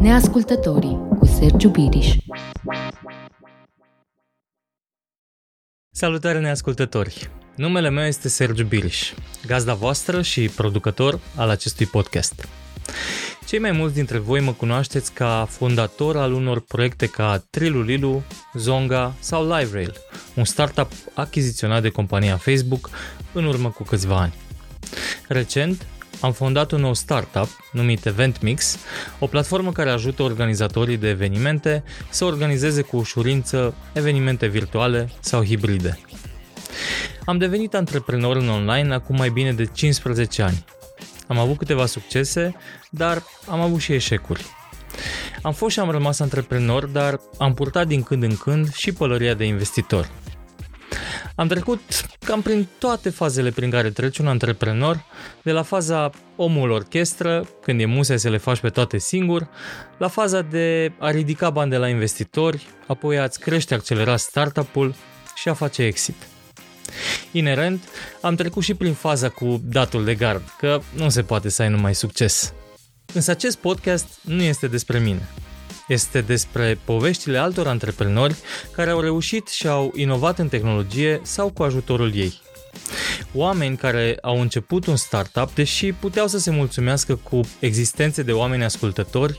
Neascultătorii cu Sergiu Biriș Salutare neascultători! Numele meu este Sergiu Biriș, gazda voastră și producător al acestui podcast. Cei mai mulți dintre voi mă cunoașteți ca fondator al unor proiecte ca Trilulilu, Zonga sau LiveRail, un startup achiziționat de compania Facebook în urmă cu câțiva ani. Recent, am fondat un nou startup numit EventMix, o platformă care ajută organizatorii de evenimente să organizeze cu ușurință evenimente virtuale sau hibride. Am devenit antreprenor în online acum mai bine de 15 ani. Am avut câteva succese, dar am avut și eșecuri. Am fost și am rămas antreprenor, dar am purtat din când în când și pălăria de investitor – am trecut cam prin toate fazele prin care trece un antreprenor, de la faza omul orchestră, când e muse să le faci pe toate singur, la faza de a ridica bani de la investitori, apoi a-ți crește accelerat startup-ul și a face exit. Inerent, am trecut și prin faza cu datul de gard, că nu se poate să ai numai succes. Însă acest podcast nu este despre mine. Este despre poveștile altor antreprenori care au reușit și au inovat în tehnologie sau cu ajutorul ei. Oameni care au început un startup, deși puteau să se mulțumească cu existențe de oameni ascultători,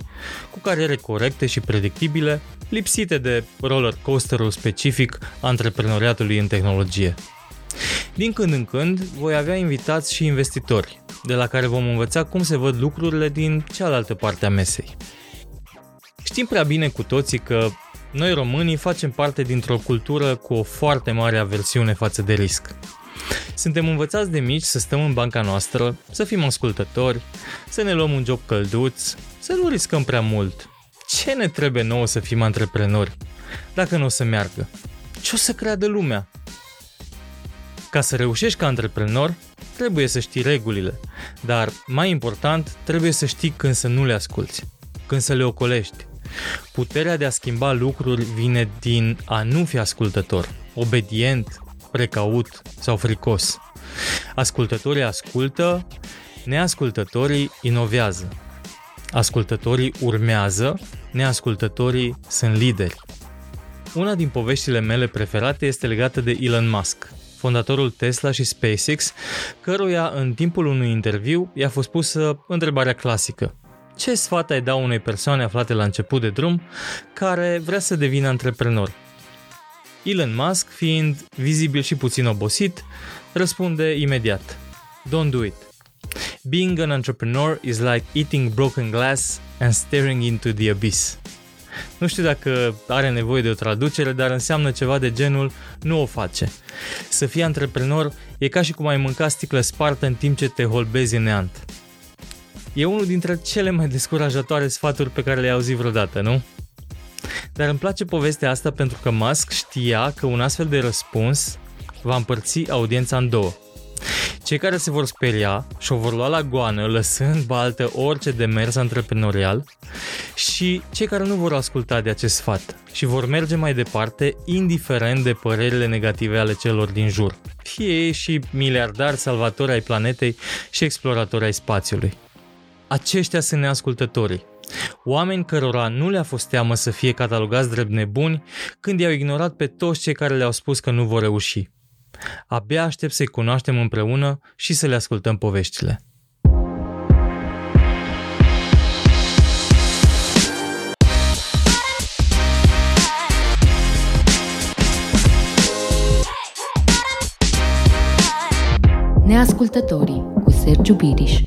cu cariere corecte și predictibile, lipsite de roller coasterul specific antreprenoriatului în tehnologie. Din când în când voi avea invitați și investitori, de la care vom învăța cum se văd lucrurile din cealaltă parte a mesei. Știm prea bine cu toții că noi românii facem parte dintr-o cultură cu o foarte mare aversiune față de risc. Suntem învățați de mici să stăm în banca noastră, să fim ascultători, să ne luăm un job călduț, să nu riscăm prea mult. Ce ne trebuie nouă să fim antreprenori, dacă nu o să meargă? Ce o să creadă lumea? Ca să reușești ca antreprenor, trebuie să știi regulile, dar mai important, trebuie să știi când să nu le asculți, când să le ocolești, Puterea de a schimba lucruri vine din a nu fi ascultător, obedient, precaut sau fricos. Ascultătorii ascultă, neascultătorii inovează. Ascultătorii urmează, neascultătorii sunt lideri. Una din poveștile mele preferate este legată de Elon Musk, fondatorul Tesla și SpaceX, căruia în timpul unui interviu i-a fost pusă întrebarea clasică. Ce sfat ai da unei persoane aflate la început de drum care vrea să devină antreprenor? Elon Musk, fiind vizibil și puțin obosit, răspunde imediat. Don't do it. Being an entrepreneur is like eating broken glass and staring into the abyss. Nu știu dacă are nevoie de o traducere, dar înseamnă ceva de genul nu o face. Să fii antreprenor e ca și cum ai mânca sticlă spartă în timp ce te holbezi în neant. E unul dintre cele mai descurajatoare sfaturi pe care le-ai auzit vreodată, nu? Dar îmi place povestea asta pentru că Musk știa că un astfel de răspuns va împărți audiența în două. Cei care se vor speria și o vor lua la goană, lăsând baltă orice demers antreprenorial și cei care nu vor asculta de acest sfat și vor merge mai departe, indiferent de părerile negative ale celor din jur. Fie ei și miliardari salvatori ai planetei și exploratori ai spațiului. Aceștia sunt neascultătorii. Oameni cărora nu le-a fost teamă să fie catalogați drept nebuni când i-au ignorat pe toți cei care le-au spus că nu vor reuși. Abia aștept să-i cunoaștem împreună și să le ascultăm poveștile. Neascultătorii cu Sergiu Biriș